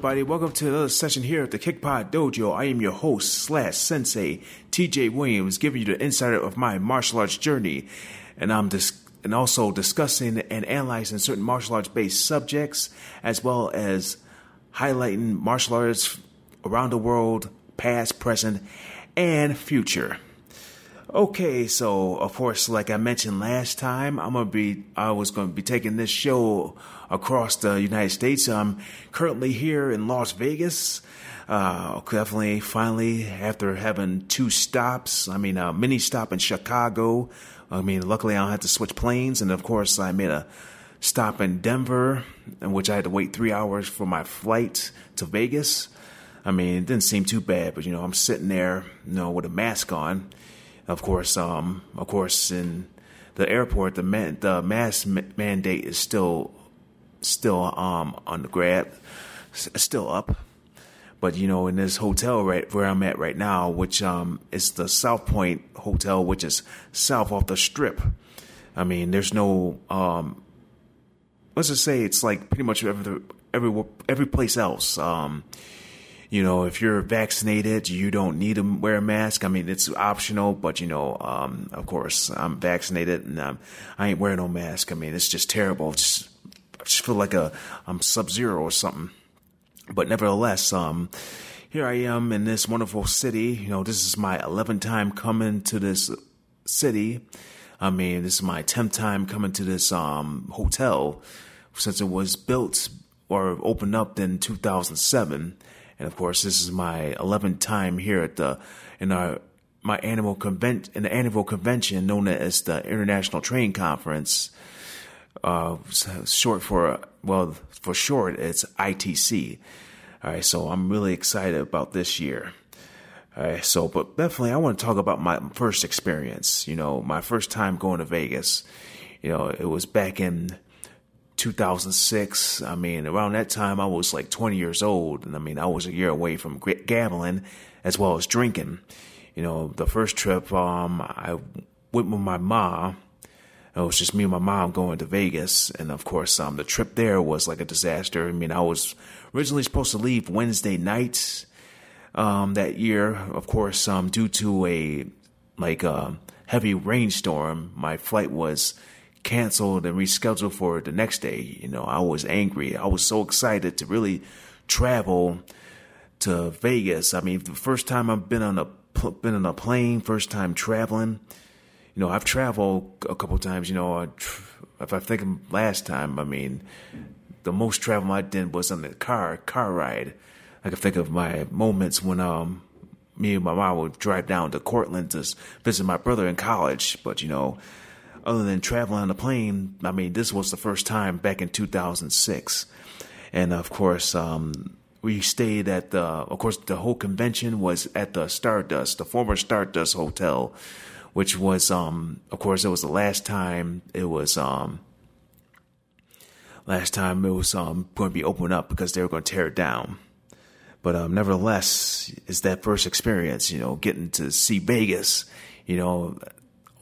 Everybody. Welcome to another session here at the Kickpod Dojo. I am your host slash sensei, TJ Williams, giving you the insider of my martial arts journey, and I'm dis- and also discussing and analyzing certain martial arts based subjects, as well as highlighting martial arts around the world, past, present, and future. Okay, so of course, like I mentioned last time, I'm gonna be I was gonna be taking this show across the United States. I'm currently here in Las Vegas. Uh, definitely, finally, after having two stops, I mean, a mini stop in Chicago. I mean, luckily, I don't have to switch planes, and of course, I made a stop in Denver, in which I had to wait three hours for my flight to Vegas. I mean, it didn't seem too bad, but you know, I'm sitting there, you know, with a mask on of course, um, of course, in the airport, the man, the mask mandate is still still um, on the grab, still up. But you know, in this hotel right where I'm at right now, which um, is the South Point Hotel, which is south off the Strip. I mean, there's no um, let's just say it's like pretty much every every every place else. Um, you know, if you're vaccinated, you don't need to wear a mask. I mean, it's optional, but you know, um, of course, I'm vaccinated and um, I ain't wearing no mask. I mean, it's just terrible. Just, I just feel like a I'm sub zero or something. But nevertheless, um, here I am in this wonderful city. You know, this is my 11th time coming to this city. I mean, this is my 10th time coming to this um, hotel since it was built or opened up in 2007 and of course, this is my 11th time here at the in our my annual convent in the annual convention known as the International Training Conference. Uh, short for well, for short, it's ITC. All right, so I'm really excited about this year. All right, so but definitely, I want to talk about my first experience. You know, my first time going to Vegas. You know, it was back in 2006. I mean, around that time, I was like 20 years old. And I mean, I was a year away from gambling as well as drinking. You know, the first trip, um, I went with my mom. It was just me and my mom going to Vegas. And of course, um, the trip there was like a disaster. I mean, I was originally supposed to leave Wednesday night, um, that year. Of course, um, due to a, like, a uh, heavy rainstorm, my flight was canceled and rescheduled for the next day. You know, I was angry. I was so excited to really travel to Vegas. I mean, the first time I've been on a been on a plane, first time traveling. You know, I've traveled a couple times. You know, if I think last time, I mean, the most travel I did was on the car car ride. I can think of my moments when um me and my mom would drive down to Cortland to visit my brother in college. But you know, other than traveling on a plane, I mean, this was the first time back in 2006. And of course, um, we stayed at the, of course, the whole convention was at the Stardust, the former Stardust Hotel, which was, um, of course, it was the last time it was, um, last time it was, um, going to be opened up because they were going to tear it down. But, um, nevertheless, it's that first experience, you know, getting to see Vegas, you know,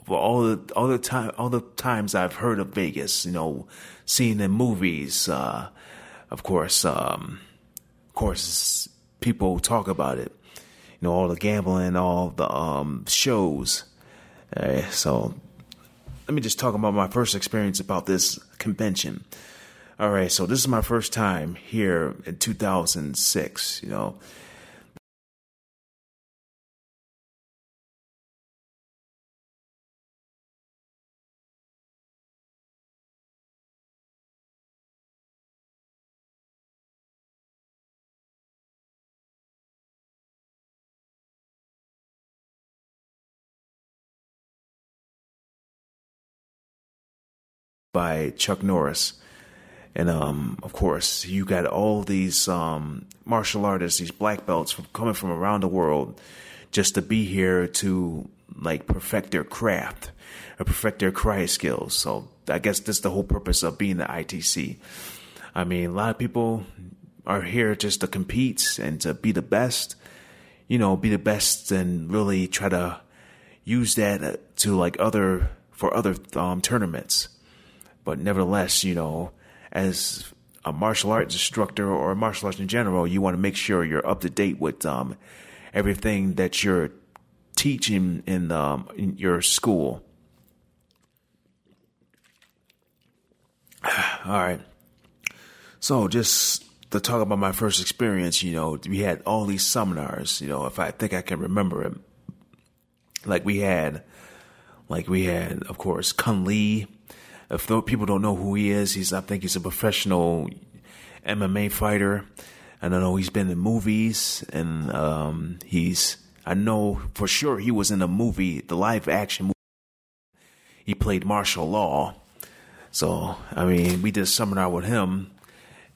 for all the all the time all the times I've heard of Vegas, you know, seen in movies, uh, of course, um, of course, people talk about it. You know, all the gambling, all the um, shows. Uh, so, let me just talk about my first experience about this convention. All right, so this is my first time here in 2006. You know, by Chuck Norris. And um, of course, you got all these um, martial artists, these black belts from, coming from around the world, just to be here to like perfect their craft or perfect their karate skills. So I guess that's the whole purpose of being the ITC. I mean, a lot of people are here just to compete and to be the best. You know, be the best and really try to use that to like other for other um, tournaments. But nevertheless, you know, as a martial arts instructor or a martial arts in general, you want to make sure you're up to date with um, everything that you're teaching in, um, in your school. All right. So just to talk about my first experience, you know, we had all these seminars, you know, if I think I can remember it. Like we had, like we had, of course, Cung Le, if people don't know who he is, he's I think he's a professional MMA fighter. And I know he's been in movies, and um, he's I know for sure he was in a movie, the live action movie. He played Marshall Law. So I mean, we did a seminar with him,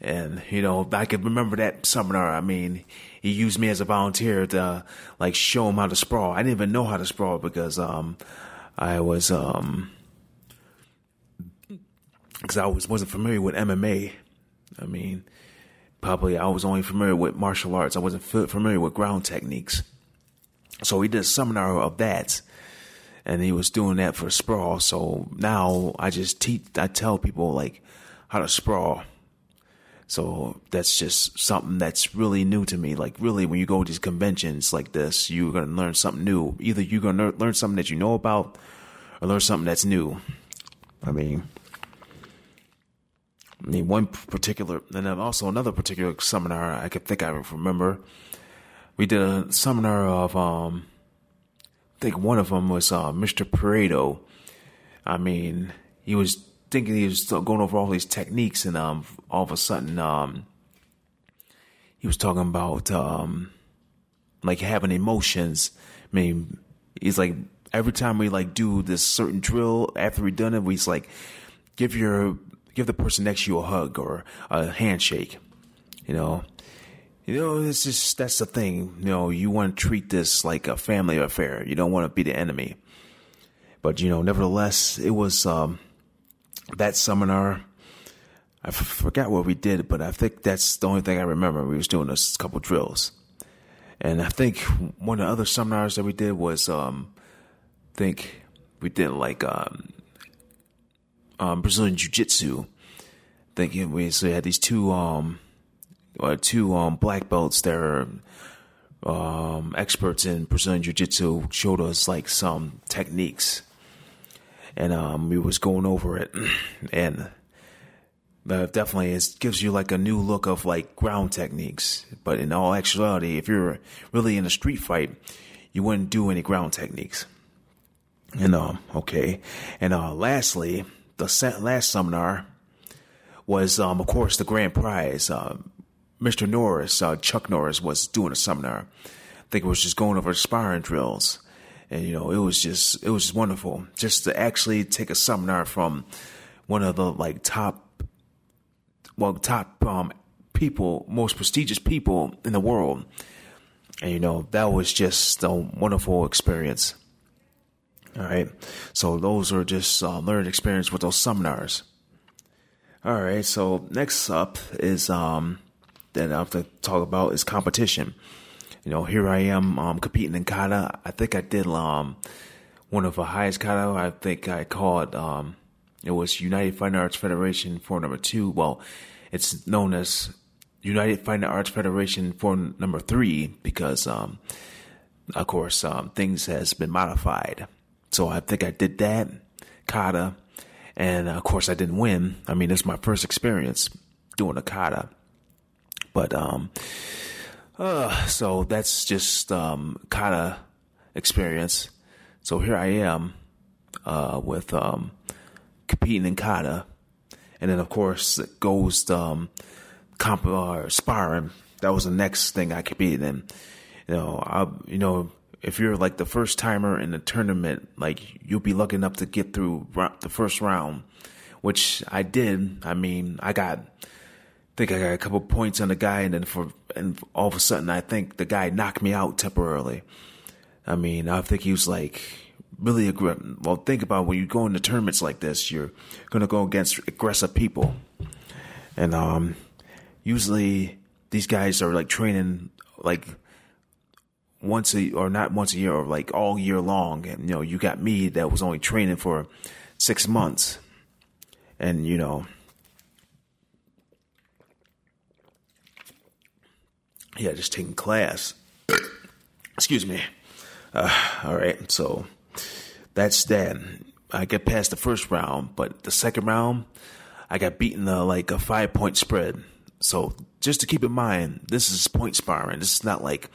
and you know I can remember that seminar. I mean, he used me as a volunteer to like show him how to sprawl. I didn't even know how to sprawl because um, I was um, because I was wasn't familiar with MMA. I mean, probably I was only familiar with martial arts. I wasn't familiar with ground techniques. So he did a seminar of that, and he was doing that for sprawl. So now I just teach, I tell people like how to sprawl. So that's just something that's really new to me. Like really, when you go to these conventions like this, you're gonna learn something new. Either you're gonna learn something that you know about, or learn something that's new. I mean, I mean, one particular, and then also another particular seminar I could think I remember. We did a seminar of, um, I think one of them was uh, Mr. Pareto. I mean, he was thinking he was going over all these techniques, and um, all of a sudden, um, he was talking about um, like having emotions. I mean, he's like every time we like do this certain drill after we done it, we like give your give the person next to you a hug or a handshake. You know, you know, it's just that's the thing. You know, you want to treat this like a family affair. You don't want to be the enemy. But you know, nevertheless, it was um, that seminar. I f- forgot what we did, but I think that's the only thing I remember. We was doing a couple drills, and I think one of the other seminars that we did was, um, I think we did like um, um, Brazilian Jiu Jitsu. Thinking we so had these two um uh, two um black belts that are um experts in Brazilian Jiu Jitsu showed us like some techniques, and um we was going over it, and uh, definitely it gives you like a new look of like ground techniques. But in all actuality, if you're really in a street fight, you wouldn't do any ground techniques. And um okay, and uh lastly the last seminar was, um, of course, the grand prize. Uh, Mr. Norris, uh, Chuck Norris, was doing a seminar. I think it was just going over sparring drills, and you know, it was just it was just wonderful just to actually take a seminar from one of the like top, well, top um, people, most prestigious people in the world, and you know, that was just a wonderful experience. All right. So those are just uh, learned experience with those seminars. All right. So next up is um that I have to talk about is competition. You know, here I am um, competing in kata. I think I did um one of the highest kata. I think I called um it was United Fighting Arts Federation for number two. Well, it's known as United Fighting Arts Federation for number three because um of course um, things has been modified so I think I did that, kata, and uh, of course I didn't win. I mean, it's my first experience doing a kata, but um, uh, so that's just um kata experience. So here I am, uh, with um competing in kata, and then of course it goes um comp uh, sparring. That was the next thing I competed in. You know, I you know if you're like the first timer in the tournament, like you'll be lucky enough to get through the first round which I did. I mean, I got, I think I got a couple points on the guy, and then for and all of a sudden, I think the guy knocked me out temporarily. I mean, I think he was like really aggressive. Well, think about when you go into tournaments like this, you're to go against aggressive people, and um, usually these guys are like training like once a or not once a year or like all year long. And you know, you got me that was only training for six months, and you know, yeah, just taking class. Excuse me. Uh, all right, so that's that. I get past the first round, but the second round, I got beaten uh, like a five point spread. So just to keep in mind, this is point sparring. This is not like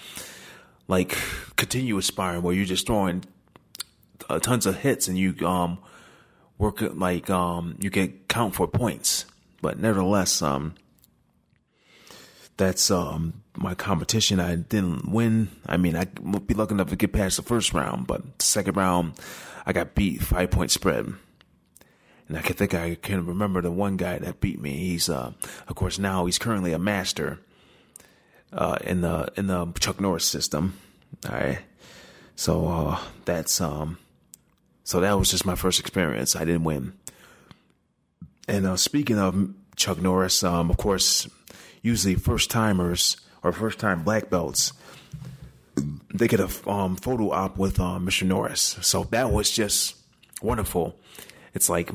like continuous sparring where you're just throwing uh, tons of hits and you um work like um you get count for points. But nevertheless, um that's um my competition. I didn't win. I mean, I would be lucky enough to get past the first round, but second round, I got beat five point spread. And I can think I can remember the one guy that beat me. He's, uh, of course, now he's currently a master uh, in the in the Chuck Norris system. All right, so uh, that's um, so that was just my first experience. I didn't win. And uh, speaking of Chuck Norris, um, of course, usually first timers or first time black belts, they get a um, photo op with uh, Mr. Norris. So that was just wonderful. It's like,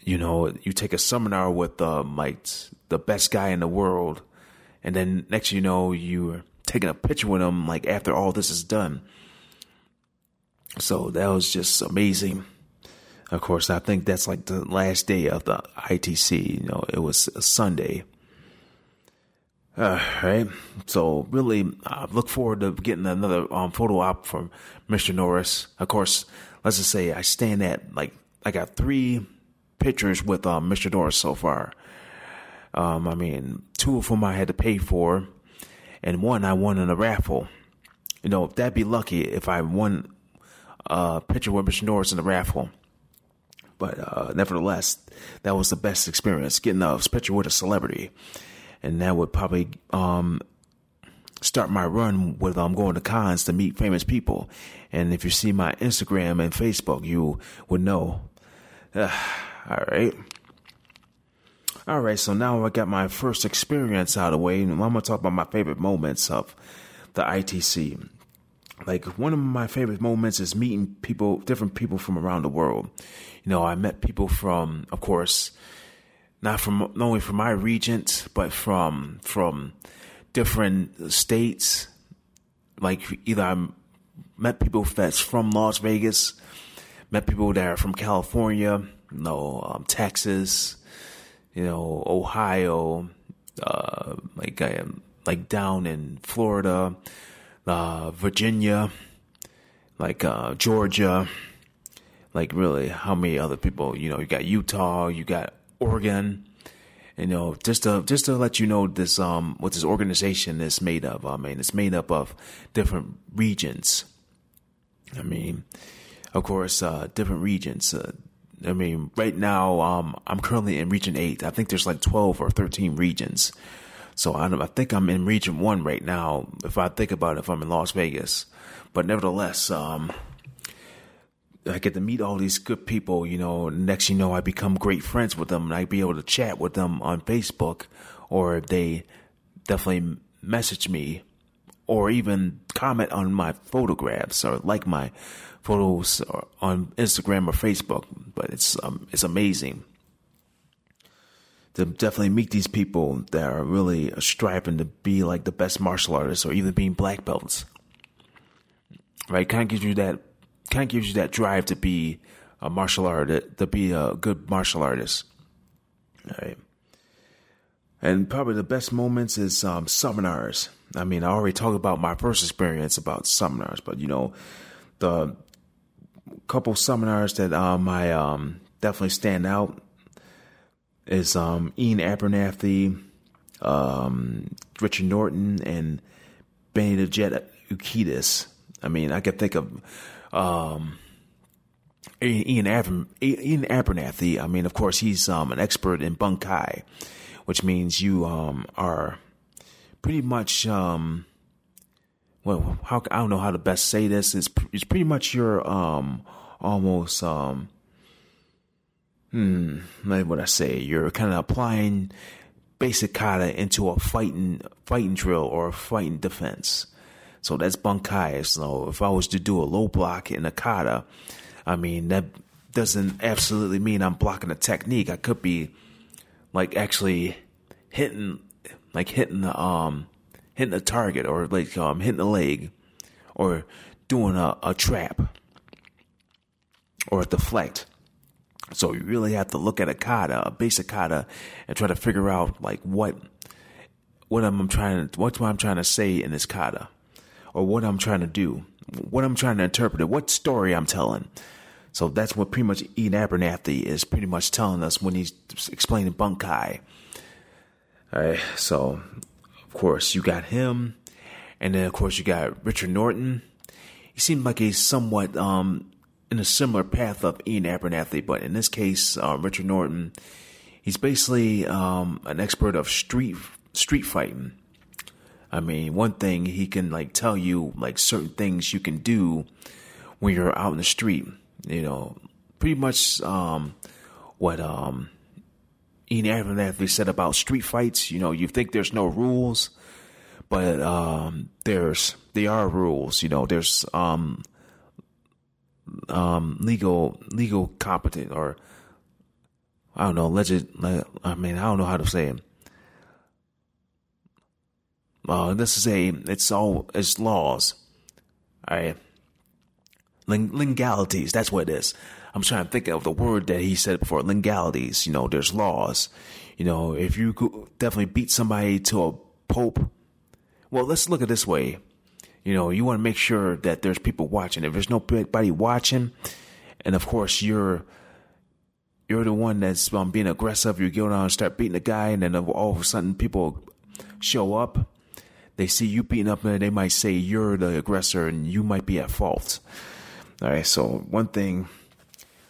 you know, you take a seminar with um, like the best guy in the world, and then next you know you're taking a picture with him like after all this is done. So that was just amazing. Of course, I think that's like the last day of the ITC. You know, it was a Sunday. All right. So really, I look forward to getting another um, photo op from Mr. Norris. Of course, let's just say I stand at like I got three pictures with um, Mr. Norris so far. Um, I mean, two of them I had to pay for, and one I won in a raffle. You know, if that'd be lucky if I won a picture with Mr. Norris in the raffle. But uh, nevertheless, that was the best experience getting a picture with a celebrity and that would probably um, start my run with um, going to cons to meet famous people. And if you see my Instagram and Facebook, you would know. Uh, all right. All right, so now I got my first experience out of the way, and I'm gonna talk about my favorite moments of the ITC. Like one of my favorite moments is meeting people, different people from around the world. You know, I met people from, of course, not from not only from my region, but from from different states. Like either I met people that's from Las Vegas, met people that are from California, you know, um, Texas, you know, Ohio, uh, like I am like down in Florida, uh, Virginia, like uh, Georgia, like really how many other people? You know, you got Utah, you got Oregon. You know, just to just to let you know this um what this organization is made of. I mean, it's made up of different regions. I mean, of course, uh, different regions. Uh, I mean, right now, um, I'm currently in Region Eight. I think there's like 12 or 13 regions. So I, I think I'm in Region One right now. If I think about it, if I'm in Las Vegas, but nevertheless, um, I get to meet all these good people, you know, next you know I become great friends with them and I be able to chat with them on Facebook or they definitely message me or even comment on my photographs or like my photos on Instagram or Facebook. But it's um, it's amazing to definitely meet these people that are really striving to be like the best martial artists or even being black belts. Right, kind of gives you that kind of gives you that drive to be a martial artist, to be a good martial artist. All right. And probably the best moments is um, seminars. I mean, I already talked about my first experience about seminars, but you know, the couple seminars that um, I um, definitely stand out is um, Iain Abernethy, um, Richard Norton, and Jet Urquidez. I mean, I could think of um, Iain, Aber- Iain Abernethy. I mean, of course, he's um, an expert in bunkai, which means you um, are pretty much. Um, well, how I don't know how to best say this. It's it's pretty much your um almost um hmm like what I say. You're kind of applying basic kata into a fighting fighting drill or a fighting defense. So that's bunkai. So if I was to do a low block in a kata, I mean that doesn't absolutely mean I'm blocking a technique. I could be like actually hitting like hitting the um hitting a target or like um hitting the leg or doing a, a trap or a deflect. So you really have to look at a kata, a basic kata, and try to figure out like what what I'm trying to what I'm trying to say in this kata, or what I'm trying to do, what I'm trying to interpret, it, what story I'm telling. So that's what pretty much Iain Abernethy is pretty much telling us when he's explaining bunkai. All right, so of course you got him, and then of course you got Richard Norton. He seemed like a somewhat um, in a similar path of Iain Abernethy, but in this case, uh, Richard Norton, he's basically um, an expert of street street fighting. I mean, one thing he can like tell you like certain things you can do when you're out in the street. You know, pretty much um, what um, Iain Abernethy said about street fights. You know, you think there's no rules, but um, there's there are rules. You know, there's um, um, legal legal competent or I don't know legit. I mean, I don't know how to say it. Uh, this is a it's all it's laws. All right. Legalities, that's what it is. I'm trying to think of the word that he said before. Legalities, you know, there's laws. You know, if you definitely beat somebody to a pope, well, let's look at this way. You know, you want to make sure that there's people watching. If there's nobody watching, and of course you're you're the one that's um, being aggressive, you go down and start beating the guy, and then all of a sudden people show up. They see you beating up, and they might say you're the aggressor, and you might be at fault. All right, so one thing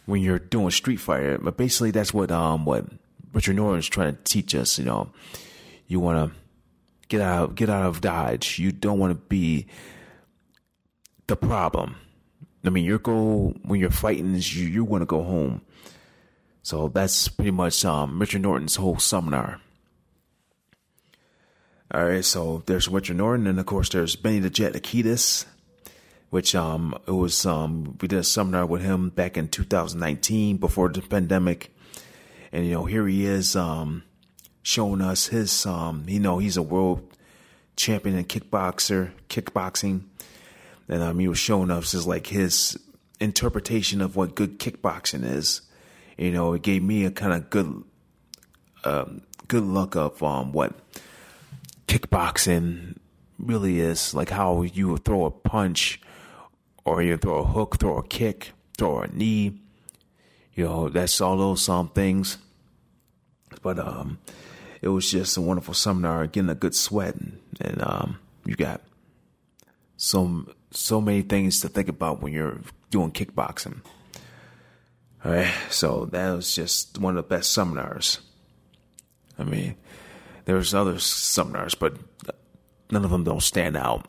when you're doing Street Fighter, but basically that's what um what Richard Norton's trying to teach us. You know, you want to get out get out of Dodge. You don't want to be the problem. I mean, your goal when you're fighting is you you want to go home. So that's pretty much um, Richard Norton's whole seminar. All right, so there's Richard Norton, and of course there's Benny the Jet Urquidez, which um it was um we did a seminar with him back in 2019 before the pandemic, and you know here he is um showing us his um you know he's a world champion in kickboxer kickboxing, and um he was showing us his like his interpretation of what good kickboxing is. You know, it gave me a kind of good um good look of um what kickboxing really is like how you throw a punch or you throw a hook, throw a kick, throw a knee. You know, that's all those um things. But um it was just a wonderful seminar, getting a good sweat and, and um you got so so many things to think about when you're doing kickboxing. All right, so that was just one of the best seminars. I mean, there's other seminars, but none of them don't stand out.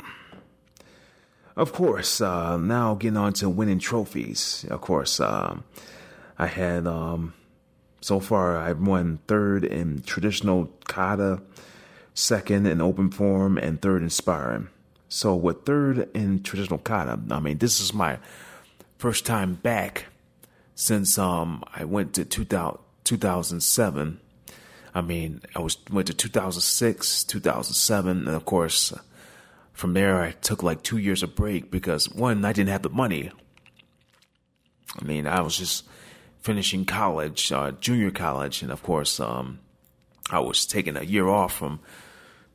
Of course, uh, now getting on to winning trophies. Of course, um, I had um, so far I've won third in traditional kata, second in open form, and third in sparring. So with third in traditional kata, I mean this is my first time back since um, I went to 2000, 2007. I mean, I was went to 2006, 2007, and of course, from there I took like two years of break because one, I didn't have the money. I mean, I was just finishing college, uh, junior college, and of course, um, I was taking a year off from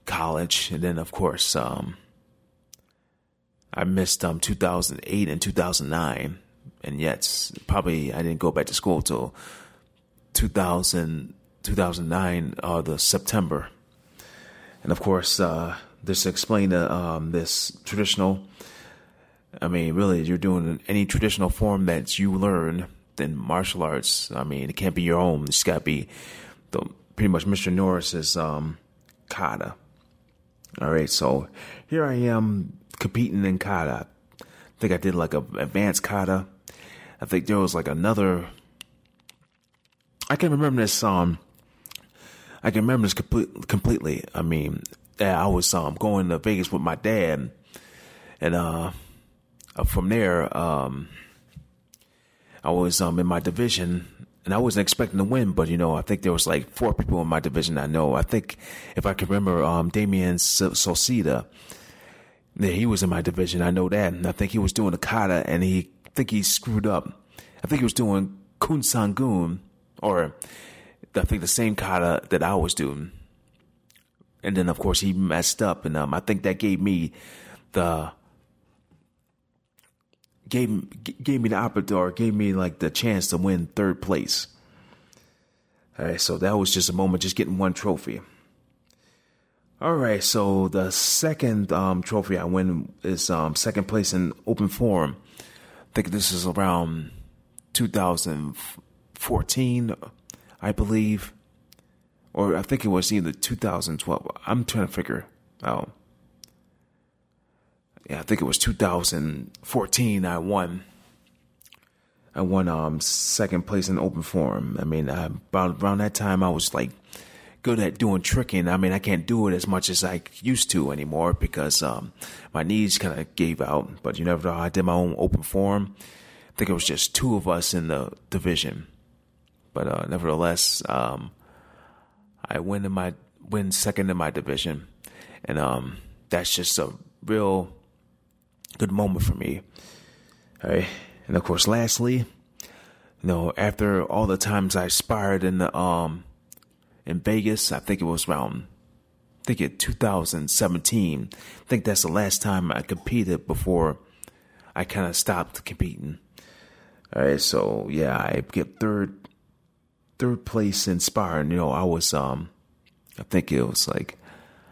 college, and then of course, um, I missed um 2008 and 2009, and yet probably I didn't go back to school till 2000. 2009, uh, the September. And of course, uh, this explain uh, um, this traditional. I mean, really, you're doing any traditional form that you learn in martial arts. I mean, it can't be your own. It's got to be the pretty much Mr. Norris's um, kata. All right, so here I am competing in kata. I think I did like a advanced kata. I think there was like another. I can't remember this. Um, I can remember this complete, completely. I mean, I was um going to Vegas with my dad, and uh, from there, um, I was um in my division, and I wasn't expecting to win, but you know, I think there was like four people in my division I know. I think if I can remember, um, Solcita, yeah, he was in my division. I know that, and I think he was doing a kata, and he I think he screwed up. I think he was doing Kun Sangun, or I think the same kata that I was doing. And then, of course, he messed up, and um, I think that gave me the gave gave me the opportunity, gave me like the chance to win third place. All right, so that was just a moment, just getting one trophy. All right, so the second um, trophy I win is um, second place in open forum. I think this is around 2014, I believe, or I think it was either 2012. I'm trying to figure out yeah, I think it was 2014. I won. I won um second place in open forum. I mean, I, about around that time, I was like good at doing tricking. I mean, I can't do it as much as I used to anymore because um my knees kind of gave out. But you never know. I did my own open forum. I think it was just two of us in the division, but uh, nevertheless, um, I win in my win second in my division, and um, that's just a real good moment for me. All right. And of course, lastly, you know, after all the times I sparred in the um in Vegas, I think it was around I think it 2017. I think that's the last time I competed before I kind of stopped competing. All right, so yeah, I get third third place in sparring. You know, I was um I think it was like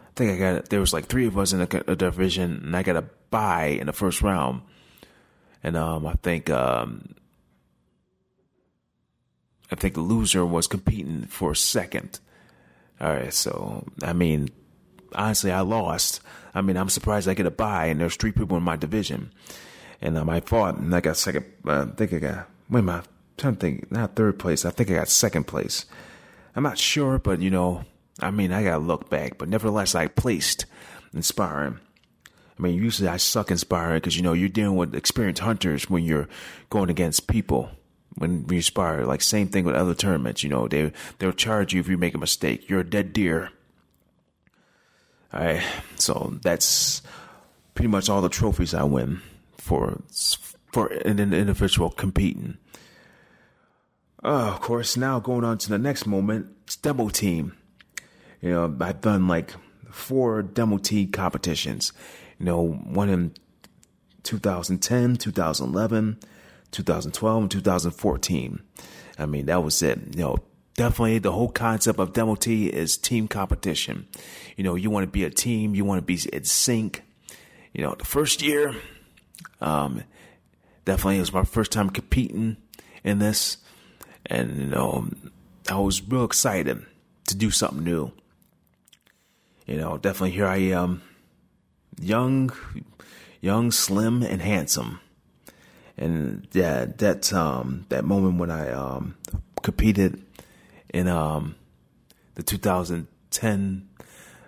I think I got there was like three of us in a, a division, and I got a bye in the first round, and um, I think um, I think the loser was competing for second. All right, so I mean, honestly, I lost. I mean, I'm surprised I get a bye, and there's three people in my division, and um, I fought, and I got second. Uh, I think I got. Wait I'm trying to think. Not third place. I think I got second place. I'm not sure, but you know, I mean, I gotta look back, but nevertheless, I placed inspiring. I mean, usually I suck inspiring because you know you're dealing with experienced hunters when you're going against people. When you spar, like same thing with other tournaments. You know, they they'll charge you if you make a mistake. You're a dead deer. All right, so that's pretty much all the trophies I win for for an individual competing. Uh, of course, now going on to the next moment, it's demo team. You know, I've done like four demo team competitions, you know, one in 2010, 2011, 2012, and 2014. I mean, that was it. You know, definitely the whole concept of Demo T is team competition. You know, you want to be a team, you want to be in sync. You know, the first year, um, definitely it was my first time competing in this. And, you know, I was real excited to do something new. You know, definitely here I am young, young, slim, and handsome. And that that um that moment when I um competed in um the 2010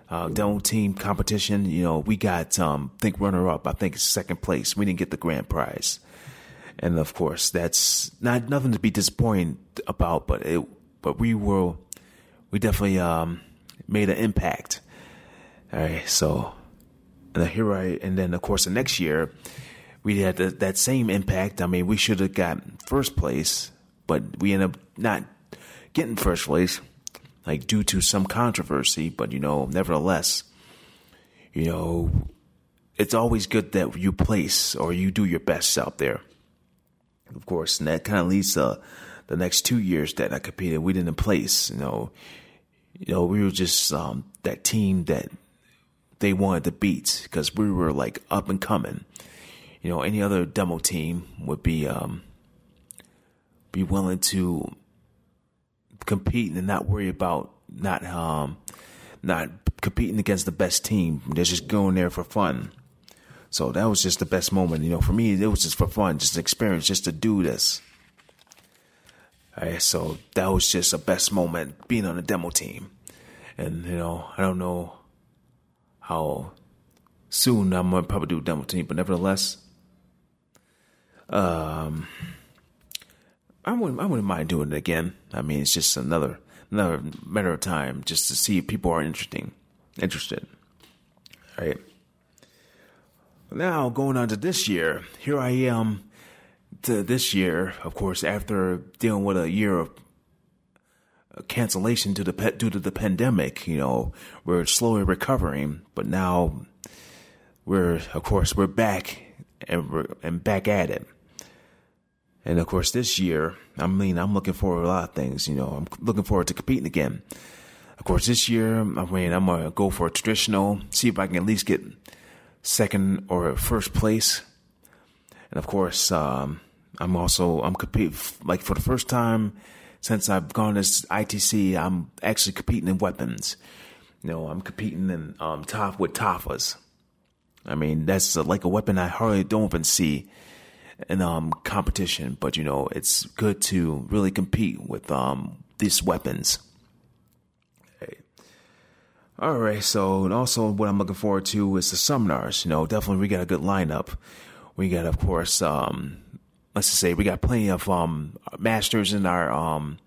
uh, demo team competition, you know, we got um think runner up. I think second place. We didn't get the grand prize, and of course that's not nothing to be disappointed about. But it but we were we definitely um made an impact. All right, so and here I, and then of course the next year we had the, that same impact. I mean, we should have gotten first place, but we ended up not getting first place, like due to some controversy. But you know, nevertheless, you know, it's always good that you place or you do your best out there. Of course, and that kind of leads to the next two years that I competed. We didn't place, you know, you know, we were just um, that team that they wanted to beat because we were like up and coming. You know, any other demo team would be um, be willing to compete and not worry about not um not competing against the best team. They're just going there for fun. So that was just the best moment, you know. For me, it was just for fun, just an experience, just to do this. All right, so that was just the best moment being on the demo team, and you know, I don't know how soon I'm gonna probably do a demo team, but nevertheless, um, I wouldn't I wouldn't mind doing it again. I mean, it's just another another matter of time just to see if people are interesting interested. All right. Now going on to this year, here I am to this year, of course, after dealing with a year of uh, cancellation to the due to the pandemic, you know, we're slowly recovering, but now we're, of course, we're back and we're and back at it. And of course, this year, I mean, I'm looking forward to a lot of things. You know, I'm looking forward to competing again. Of course, this year, I mean, I'm gonna go for a traditional, see if I can at least get second or first place. And of course, um, I'm also I'm competing like for the first time since I've gone to ITC. I'm actually competing in weapons. You know, I'm competing in um, top with Tafas. I mean, that's like a weapon I hardly don't even see in um, competition. But you know, it's good to really compete with um, these weapons. All right, so also what I'm looking forward to is the seminars. You know, definitely we got a good lineup. We got, of course, um, let's just say we got plenty of um, masters in our um,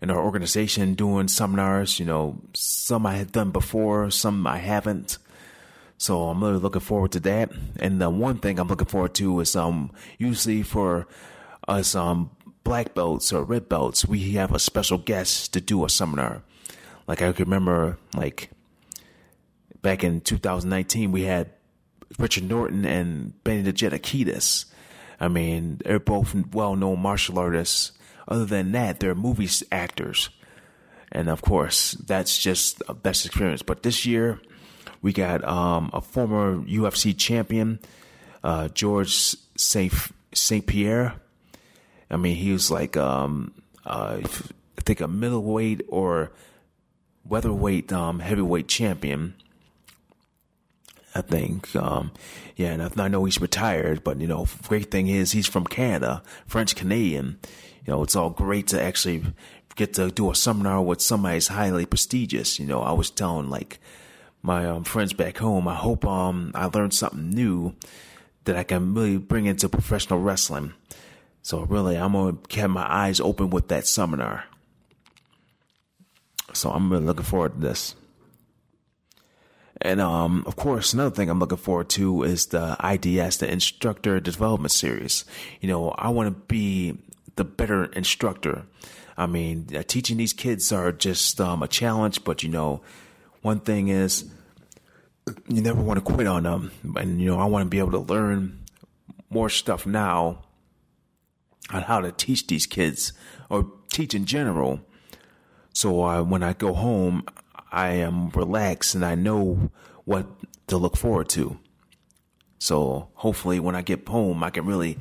in our organization doing seminars. You know, some I have done before, some I haven't. So I'm really looking forward to that. And the one thing I'm looking forward to is um usually for us um black belts or red belts, we have a special guest to do a seminar. Like I can remember, like back in 2019, we had Richard Norton and Benny the I mean, they're both well-known martial artists. Other than that, they're movie actors, and of course, that's just a best experience. But this year, we got um, a former UFC champion, uh, George Saint Saint Pierre. I mean, he was like um, uh, I think a middleweight or welterweight um, heavyweight champion. I think, um, yeah, and I, I, know he's retired, but you know, great thing is he's from Canada, French Canadian. You know, it's all great to actually get to do a seminar with somebody as highly prestigious. You know, I was telling like my um, friends back home, I hope um, I learned something new that I can really bring into professional wrestling. So really, I'm gonna keep my eyes open with that seminar. So I'm really looking forward to this. And um, of course, another thing I'm looking forward to is the IDS, the Instructor Development Series. You know, I want to be the better instructor. I mean, uh, teaching these kids are just um, a challenge, but you know, one thing is you never want to quit on them. And you know, I want to be able to learn more stuff now on how to teach these kids or teach in general so uh, when I go home, I am relaxed and I know what to look forward to. So hopefully, when I get home, I can really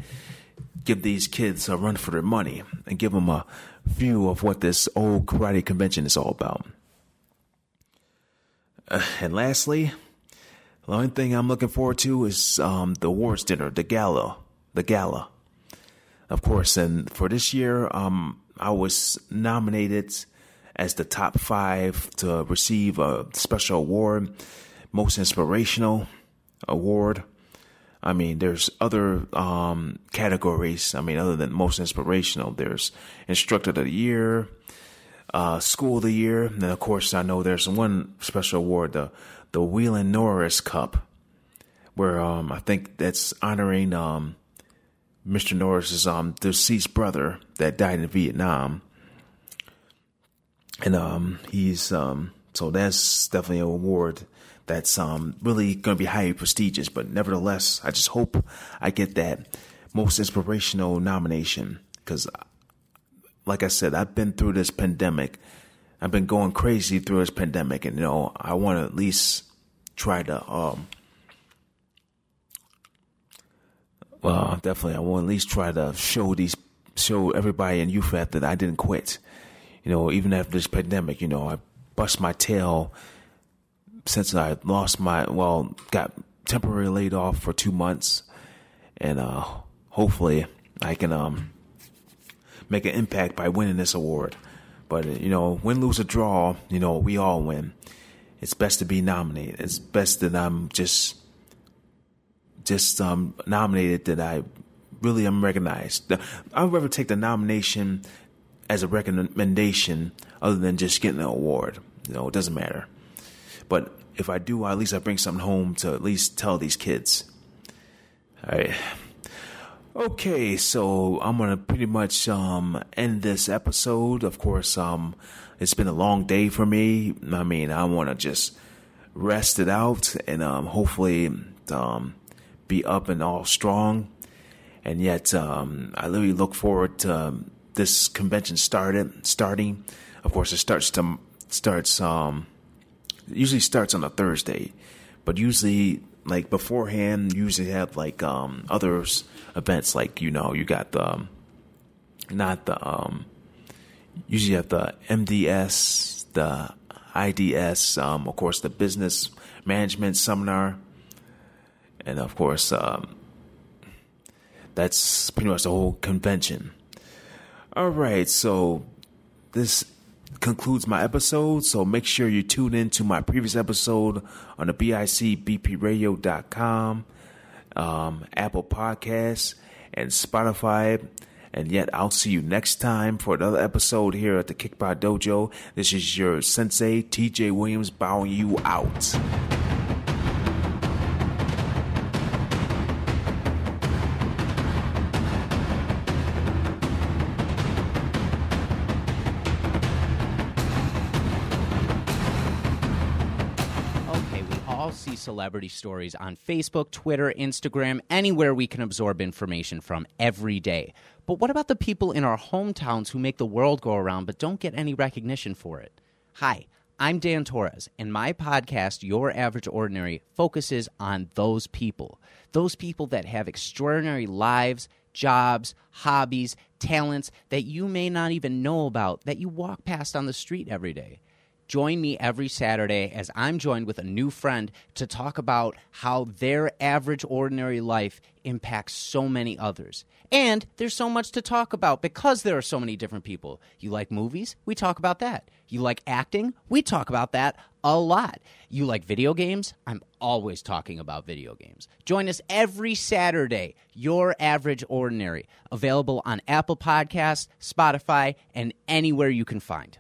give these kids a run for their money and give them a view of what this old karate convention is all about. Uh, and lastly, the only thing I'm looking forward to is um, the awards dinner, the gala, the gala. Of course, and for this year, um, I was nominated as the top five to receive a special award, most inspirational award. I mean, there's other um, categories. I mean, other than most inspirational, there's instructor of the year, uh, school of the year, and of course I know there's one special award, the the Wieland Norris Cup, where um, I think that's honoring um, Mr. Norris's um, deceased brother that died in Vietnam and um, he's um, so that's definitely an award that's um, really going to be highly prestigious. But nevertheless, I just hope I get that most inspirational nomination because, like I said, I've been through this pandemic. I've been going crazy through this pandemic, and you know, I want to at least try to. Um, well, definitely, I want to at least try to show these show everybody in UFET that I didn't quit. You know, even after this pandemic, you know, I bust my tail since I lost my well, got temporarily laid off for two months, and uh, hopefully I can um, make an impact by winning this award. But you know, win, lose, or draw, you know, we all win. It's best to be nominated. It's best that I'm just just um, nominated that I really am recognized. I'd rather take the nomination as a recommendation other than just getting an award. You know, it doesn't matter. But if I do, at least I bring something home to at least tell these kids. All right. Okay, so I'm gonna pretty much um, end this episode. Of course, um, it's been a long day for me. I mean, I want to just rest it out and um, hopefully um, be up and all strong. And yet, um, I really look forward to um, this convention started starting. Of course, it starts to starts um, usually starts on a Thursday, but usually like beforehand, usually have like um, others events like you know you got the um, not the um, usually have the MDS, the IDS, um, of course the business management seminar, and of course um, that's pretty much the whole convention. All right, so this concludes my episode. So make sure you tune in to my previous episode on the BICBPRadio.com, um, Apple Podcasts, and Spotify. And yet, I'll see you next time for another episode here at the Kickbox Dojo. This is your sensei, TJ Williams, bowing you out. See celebrity stories on Facebook, Twitter, Instagram, anywhere we can absorb information from every day. But what about the people in our hometowns who make the world go around but don't get any recognition for it? Hi, I'm Dan Torres, and my podcast, Your Average Ordinary, focuses on those people. Those people that have extraordinary lives, jobs, hobbies, talents that you may not even know about that you walk past on the street every day. Join me every Saturday as I'm joined with a new friend to talk about how their average, ordinary life impacts so many others. And there's so much to talk about because there are so many different people. You like movies? We talk about that. You like acting? We talk about that a lot. You like video games? I'm always talking about video games. Join us every Saturday, Your Average Ordinary, available on Apple Podcasts, Spotify, and anywhere you can find.